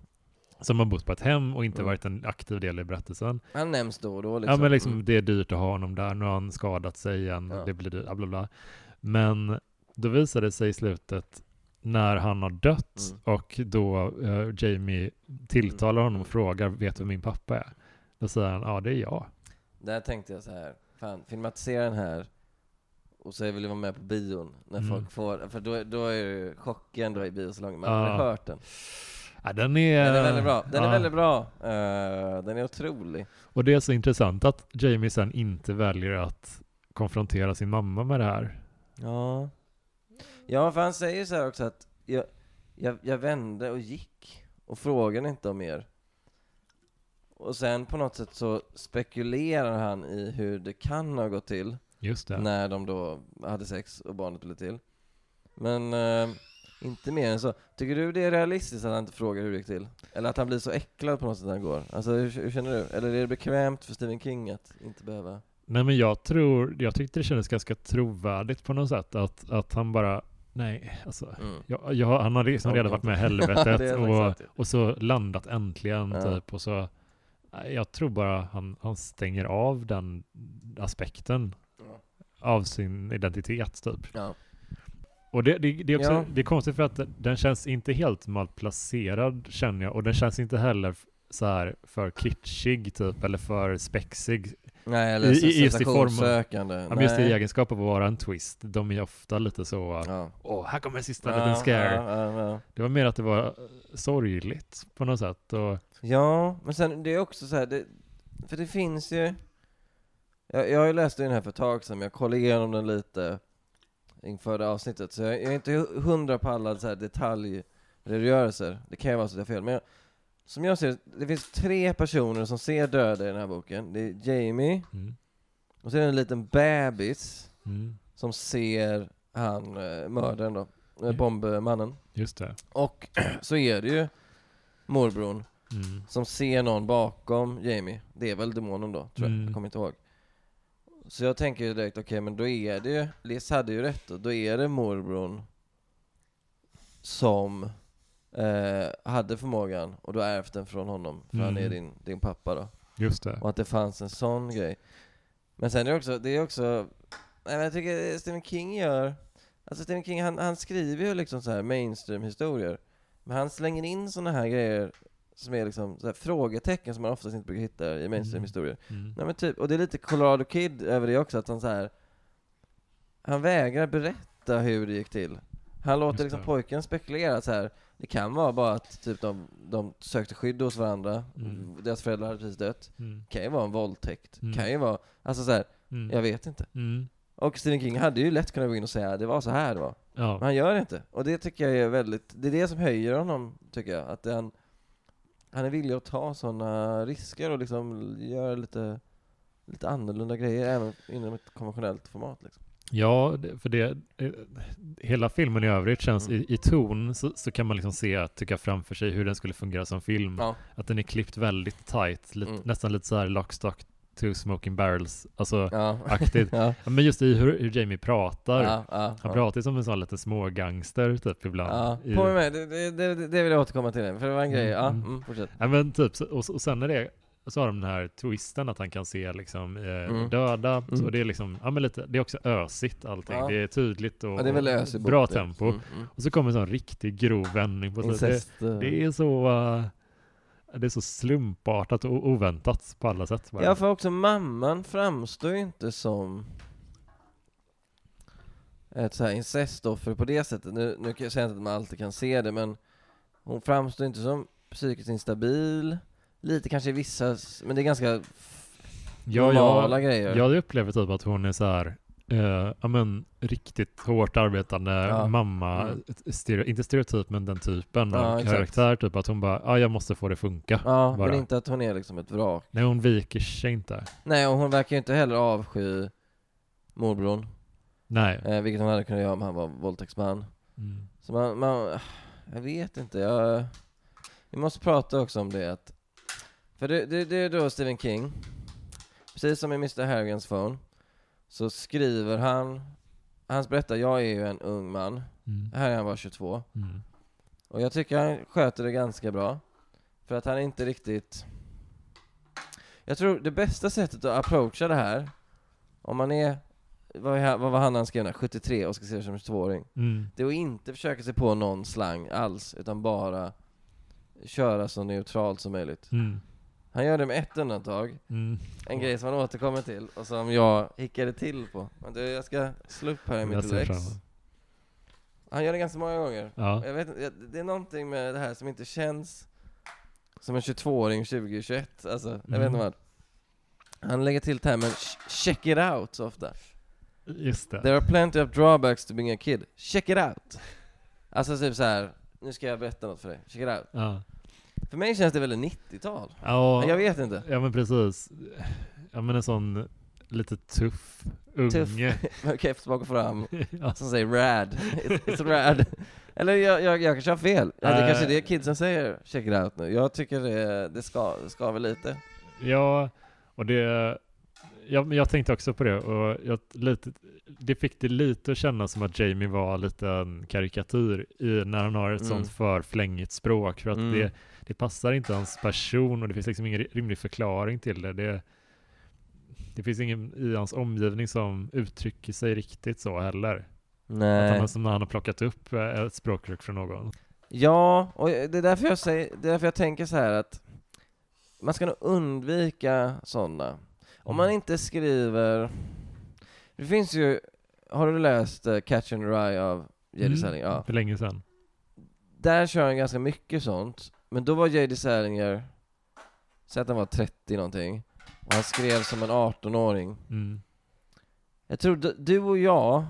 Som har bott på ett hem och inte Mm. varit en aktiv del i berättelsen. Han nämns då och då liksom. Ja men liksom Mm. det är dyrt att ha honom där, nu har han skadat sig igen, Ja. det blir dyrt, bla bla bla. Men då visar det sig i slutet när han har dött Mm. och då eh, Jamie tilltalar honom och Mm. frågar vet du vem min pappa är? Då säger han ja det är jag. Där tänkte jag så här, fan filmatisera den här och så vill jag vara med på bion när Mm. folk får, för då, då är det chocken då i biosalongen, man Ja. har hört den. Ja, den är, Den är väldigt bra, den ja. är väldigt bra, Eh, den är otrolig. Och det är så intressant att Jamie sen inte väljer att konfrontera sin mamma med det här. Ja. Ja, för han säger så här också att jag, jag, jag vände och gick och frågade inte om mer. Och sen på något sätt så spekulerar han i hur det kan ha gått till Just det. när de då hade sex och barnet blev till. Men eh, inte mer än så. Tycker du det är realistiskt att han inte frågar hur det gick till? Eller att han blir så äcklad på något sätt när han går? Alltså hur, hur känner du? Eller är det bekvämt för Stephen King att inte behöva? Nej men jag tror, jag tyckte det kändes ganska trovärdigt på något sätt att, att han bara, nej alltså. Mm. Jag, jag, han har liksom redan varit med i helvetet och, och så landat äntligen Ja. typ och så jag tror bara han, han stänger av den aspekten Ja. av sin identitet typ. Ja. Och det, det, det är också Ja. det är konstigt för att den- känns inte helt malplacerad känner jag och den känns inte heller så här för kitschig typ eller för spexig. Nej, eller I- just i form av-. Ja, just i egenskap av att vara en twist. De är ofta lite så, Ja. åh här kommer en sista Ja, liten scare. Ja. Det var mer att det var sorgligt på något sätt. Och, ja, men sen det är också så här, det, för det finns ju jag, jag har ju läst den här för ett tag sedan, men jag kollade igenom den lite inför det avsnittet, så jag, jag är inte hu- hundra på alla så här detaljredogörelser. Det kan ju vara så att jag har fel, men jag, som jag ser det, finns tre personer som ser döda i den här boken. Det är Jamie, mm, och så är det en liten bebis mm, som ser han, eh, mördaren då, eh, bombmannen. just det. Och så är det ju morbrorn Mm, som ser någon bakom Jamie. Det är väl demonen då, tror jag. Mm. Jag kommer inte ihåg. Så jag tänker ju direkt, okej men då är det ju, Liz hade ju rätt då, då är det morbrorn som eh, hade förmågan och du har ärvt den från honom, för han är Mm. din, din pappa då. just det. Och att det fanns en sån grej. Men sen är det också, det är också, nej jag tycker Stephen King gör, alltså Stephen King han, han skriver ju liksom så här mainstream-historier. Men han slänger in såna här grejer som är liksom så här frågetecken som man oftast inte brukar hitta i mainstream-historier. Mm. Nej men typ, och det är lite Colorado Kid över det också, att han så här han vägrar berätta hur det gick till. Han låter liksom pojken spekulera så här. Det kan vara bara att typ de, de sökte skydd hos varandra, Mm. deras föräldrar hade precis dött. Mm. Kan ju vara en våldtäkt, Mm. kan ju vara, alltså så här, Mm. jag vet inte. Mm. Och Stephen King hade ju lätt kunnat gå in och säga det var så här det var. Men Ja. han gör det inte. Och det tycker jag är väldigt, det är det som höjer honom, tycker jag. Att han, han är villig att ta sådana risker och liksom göra lite, lite annorlunda grejer även inom ett konventionellt format. Liksom. Ja, för det, eh, hela filmen i övrigt känns, Mm. i, i ton så, så kan man liksom se, tycka framför sig hur den skulle fungera som film. Ja. Att den är klippt väldigt tight, lite, Mm. nästan lite så här lock, two smoking barrels, alltså Ja. aktigt. ja. Men just i hur, hur Jamie pratar, Ja, ja, han pratar ju som en sån lite smågangster typ ibland. Ja, I- på med det, det, det, vill jag återkomma till, för det var en grej. Ja, Mm. mm, fortsätt. Ja men typ, och, och sen är det, så har de den här twisten att han kan se liksom eh, Mm. döda, Mm. så det är liksom, ja men lite, det är också ösigt allting, Ja. det är tydligt och, Ja, är bra tempo. Mm, mm. Och så kommer en sån riktigt grov vändning på slutet. Det, eh. det är så, eh, det är så slumpartat och oväntat på alla sätt. Ja, för också mamman framstår ju inte som ett så här incestoffer på det sättet. Nu, nu kan jag säga inte att man alltid kan se det, men hon framstår inte som psykiskt instabil. Lite kanske i vissa, men det är ganska ja, normala jag, grejer. jag upplever typ att hon är så här, eh, ja men riktigt hårt arbetande Ja. mamma, Mm. stereo, inte stereotyp men den typen Ja, av karaktär, typ att hon bara, ja jag måste få det funka. Ja, bara. men inte att hon är liksom ett vrak. Nej hon viker sig inte. Nej, och hon verkar ju inte heller avsky morbrorn, Nej. eh, vilket hon hade kunnat göra om han var våldtäktsman. Mm. Så man, man, jag vet inte, jag, vi måste prata också om det att, för det, det, det är då Stephen King, precis som i Mr. Harrigans phone, så skriver han, han berättar, jag är ju en ung man, Mm. här är han bara 22, Mm. och jag tycker han sköter det ganska bra, för att han är inte riktigt, jag tror det bästa sättet att approacha det här, om man är, vad, är- vad var han han skrev där, 73 och ska se det som en 22-åring, Mm. det är att inte försöka sig på någon slang alls, utan bara köra så neutralt som möjligt. Mm. Han gör det med ett undantag, Mm. en grej som han återkommer till och som jag hickade till på. Men du, jag ska slå upp här i mitt lex. Han gör det ganska många gånger. Ja. Jag vet jag- det är någonting med det här som inte känns som en 22-åring 2021, alltså, jag vet Mm. inte vad. Han lägger till termen ch- 'check it out' så ofta. Just det. There are plenty of drawbacks to being a kid. Check it out! Alltså typ så här. nu ska jag berätta något för dig. Check it out. Ja. För mig känns det väldigt 90-tal. Ja, Men jag vet inte. Ja men precis. Ja men en sån lite tuff unge. Tuff. Med keps bak och fram. ja. Som säger rad. It's, it's rad. Eller jag, jag, jag kanske har fel. Ja, det Äh. kanske är det kidsen säger. Check it out nu. Jag tycker det, det ska, det ska väl lite. ja, och det... Ja, men jag tänkte också på det och jag, lite, det fick det lite att kännas som att Jamie var lite en karikatyr i, när han har ett Mm. sånt för flängigt språk för att Mm. det, det passar inte hans person och det finns liksom ingen rimlig förklaring till det. det. Det finns ingen i hans omgivning som uttrycker sig riktigt så heller. Att han, Nej. som när han har plockat upp eh, ett språkrök från någon. Ja, och det är därför jag säger, det är därför jag tänker så här att man ska nog undvika sådana. Om man Mm. inte skriver, det finns ju, har du läst uh, Catch and Rye av J.D. Mm, Salinger? Ja. För länge sedan. Där kör han ganska mycket sånt, men då var J.D. Salinger, säg att han var 30 någonting, och han skrev som en 18-åring. Mm. Jag tror du, du och jag,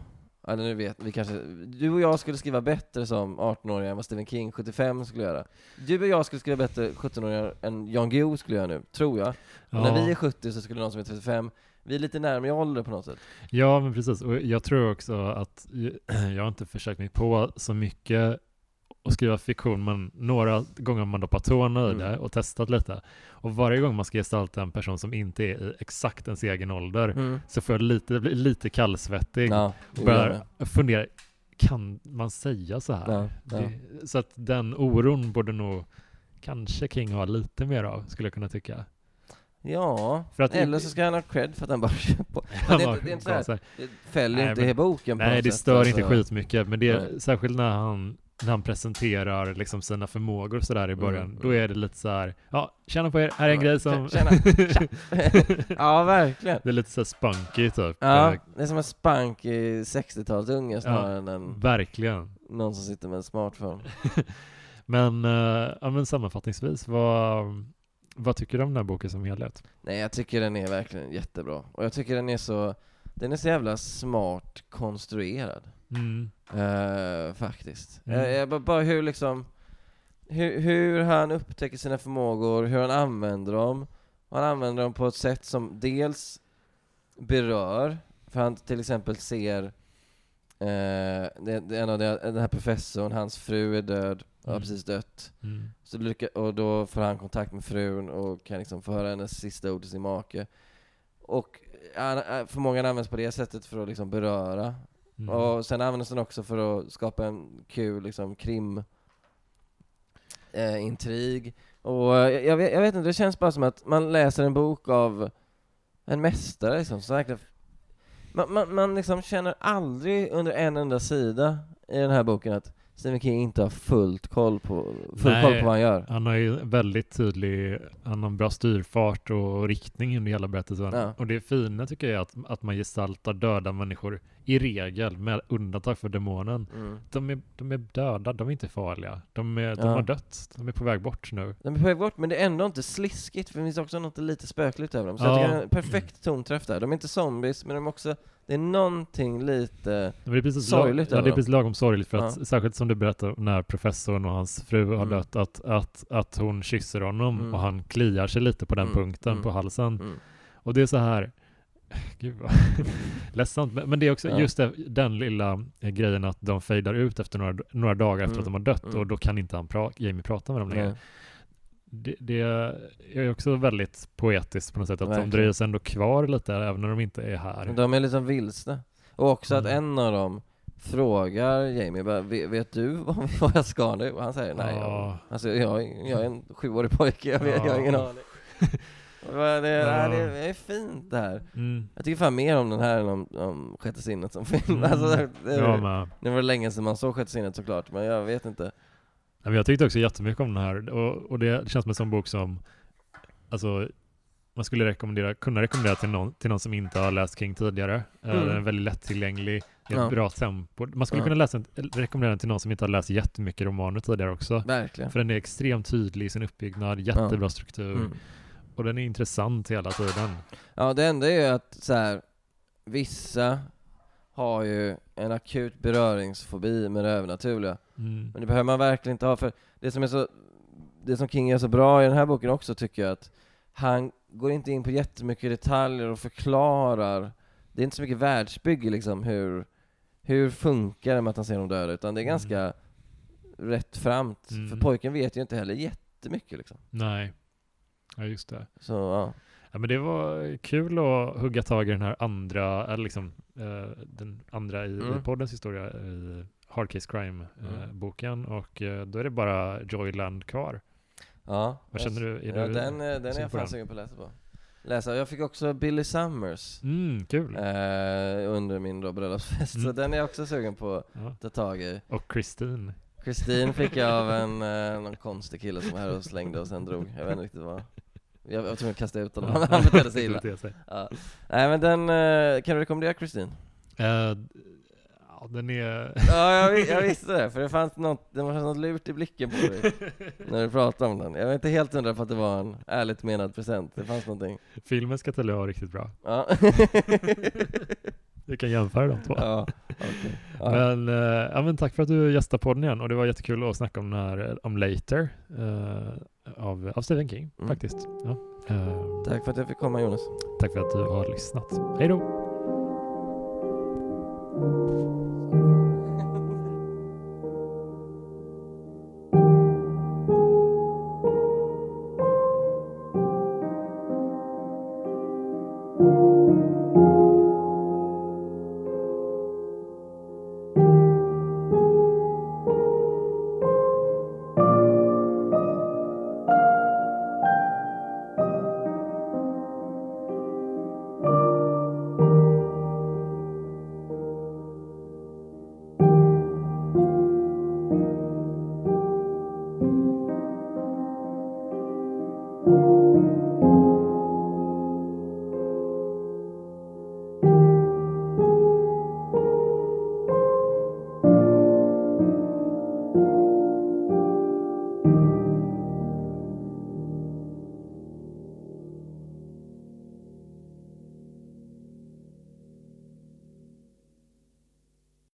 eller nu vet vi kanske, du och jag skulle skriva bättre som 18-åringar än vad Stephen King 75 skulle göra. Du och jag skulle skriva bättre 17-åringar än Jan Guillou skulle göra nu, tror jag. Och när vi är 70 så skulle någon som är 35, vi är lite närmare ålder på något sätt. Ja, men precis. Och jag tror också att jag har inte försökt mig på så mycket att skriva fiktion, men några gånger har man doppat tårna i Mm. det och testat lite. Och varje gång man ska gestalta en person som inte är i exakt ens egen ålder så får jag lite, lite kallsvettig. Ja, och börjar fundera, kan man säga så här? Ja, ja. Det, så att den oron borde nog kanske King ha lite mer av, skulle jag kunna tycka. Ja, För att- eller så ska han ha cred för att han bara kör på. Han det är inte- det är inte så här-. Det fäller Nej, inte men- boken på Nej, något det sätt, stör alltså. inte skitmycket, men det är Nej. särskilt när han, när han presenterar liksom sina förmågor sådär i början, Mm, då mm. är det lite så här, ja, tjena på er, här är en Ja, grej som... tjena, ja, verkligen. det är lite så här spunky typ. Ja, det är som en spank i 60-talsunge snarare än en, Verkligen. någon som sitter med en smartphone. Men, eh, ja, men sammanfattningsvis, vad, vad tycker du om den här boken som helhet? Nej, jag tycker den är verkligen jättebra. Och jag tycker den är så, den är så jävla smart konstruerad. Mm. Eh, faktiskt. Mm. Eh, jag bara, bara hur liksom, hur, hur han upptäcker sina förmågor, hur han använder dem. Han använder dem på ett sätt som dels berör, för han till exempel ser eh, det, det, en av det, den här professorn, hans fru är död, har Mm. precis dött. Mm. Så lycka, och då får han kontakt med frun och kan liksom få höra hennes sista ord till sin make. Och han- eh, förmågan används på det sättet för att liksom beröra. Mm. Och sen används den också för att skapa en kul liksom krim eh, intrig. Och eh, jag, jag, vet, jag vet inte, det känns bara som att man läser en bok av en mästare liksom, som verkligen man, man, man liksom känner aldrig under en enda sida i den här boken att Stephen King inte har fullt koll på, full Nej. koll på vad han gör. Han har ju väldigt tydlig, han har bra styrfart och riktning under hela berättelsen. Ja. Och det fina tycker jag är att, att man gestaltar döda människor i regel, med undantag för demonen. Mm. De är, de är döda, de är inte farliga. De, är, de Ja. har dött, de är på väg bort nu. De är på väg bort, men det är ändå inte sliskigt, för det finns också något lite spökligt över dem. Så Ja. jag tycker det är en perfekt tonträff där. De är inte zombies, men de är också, det är någonting lite... Det är precis, Sorgligt lag, ja, det är precis lagom sorgligt för att, Ja. särskilt som du berättade när professorn och hans fru har Mm. dött, att, att, att hon kysser honom Mm. och han kliar sig lite på den Mm, punkten mm. på halsen. Mm. Och det är så här, gud vad ledsamt, men, men det är också Ja. just det, den lilla eh, grejen att de fejdar ut efter några, några dagar efter Mm, att de har dött mm. och då kan inte han pra, Jamie prata med dem längre. Det, det är också väldigt poetiskt på något sätt, att Verkligen. de dröjer sig ändå kvar lite även när de inte är här. De är liksom vilsna. Och också att Mm. en av dem frågar Jamie bara, "Vet- du vad jag ska nu? Och han säger nej. Jag, Ja. alltså, jag, jag är en sjuårig pojke, jag, vet, jag har ingen Ja. aning. Det, det, Ja. det är fint det här. Mm. Jag tycker fan mer om den här än om, om Sjätte sinnet som film. Mm. Alltså, det, det, Ja, nu var det länge sedan man såg Sjätte sinnet såklart, men jag vet inte. Ja, men Jag tyckte också jättemycket om den här och, och det känns som en sån bok som alltså, man skulle rekommendera, kunna rekommendera till någon, till någon som inte har läst King tidigare. Eh, Mm. Den är väldigt lättillgänglig, det är ett Ja. bra tempo. Man skulle Ja. kunna läsa, en- rekommendera den till någon som inte har läst jättemycket romaner tidigare också. Verkligen. För den är extremt tydlig i sin uppbyggnad, jättebra struktur Mm. och den är intressant hela tiden. Ja, det enda är ju att så här, vissa har ju en akut beröringsfobi med det övernaturliga. Mm. Men det behöver man verkligen inte ha, för det som är så det som King gör så bra i den här boken också tycker jag att han går inte in på jättemycket detaljer och förklarar det är inte så mycket världsbygge liksom hur hur funkar det med att han ser dem döda utan det är Mm. ganska rätt framt Mm. för pojken vet ju inte heller jättemycket liksom Nej, ja just det. så ja Ja, men det var kul att hugga tag i den här andra, eller liksom eh, den andra i, i Mm. poddens historia, i Hard Case Mm. Crime-boken och eh, då är det bara Joyland kvar. ja Vad känner du? Är ja, du den, eh, den är jag fan sugen på att läsa på läsa, jag fick också Billy Summers Mm, kul. eh, under min bröllopsfest så Mm. den är jag också sugen på Ja. att ta tag i Och Christine. Kristin fick jag av en eh, någon konstig kille som var här och slängde och sen drog. Jag vet inte riktigt vad. Jag var tvungen att kasta ut honom, han betedde sig illa. Ja. Nej men den, eh, kan du rekommendera Kristin? Eh, ja, den är... Ja jag, jag visste det, för det fanns något, det fanns något lurt i blicken på dig när du pratade om den. Jag var inte helt hundra på att det var en ärligt menad present, det fanns någonting. Filmen ska tydligen vara riktigt bra. Ja. Vi kan jämföra de två. ja, okej. Ja. Men, eh, ja, men tack för att du gästade podden igen och det var jättekul att snacka om den här, om Later eh, av, av Stephen King Mm. faktiskt. Ja. Eh, Tack för att jag fick komma Jonas. tack för att du har lyssnat. Hej då!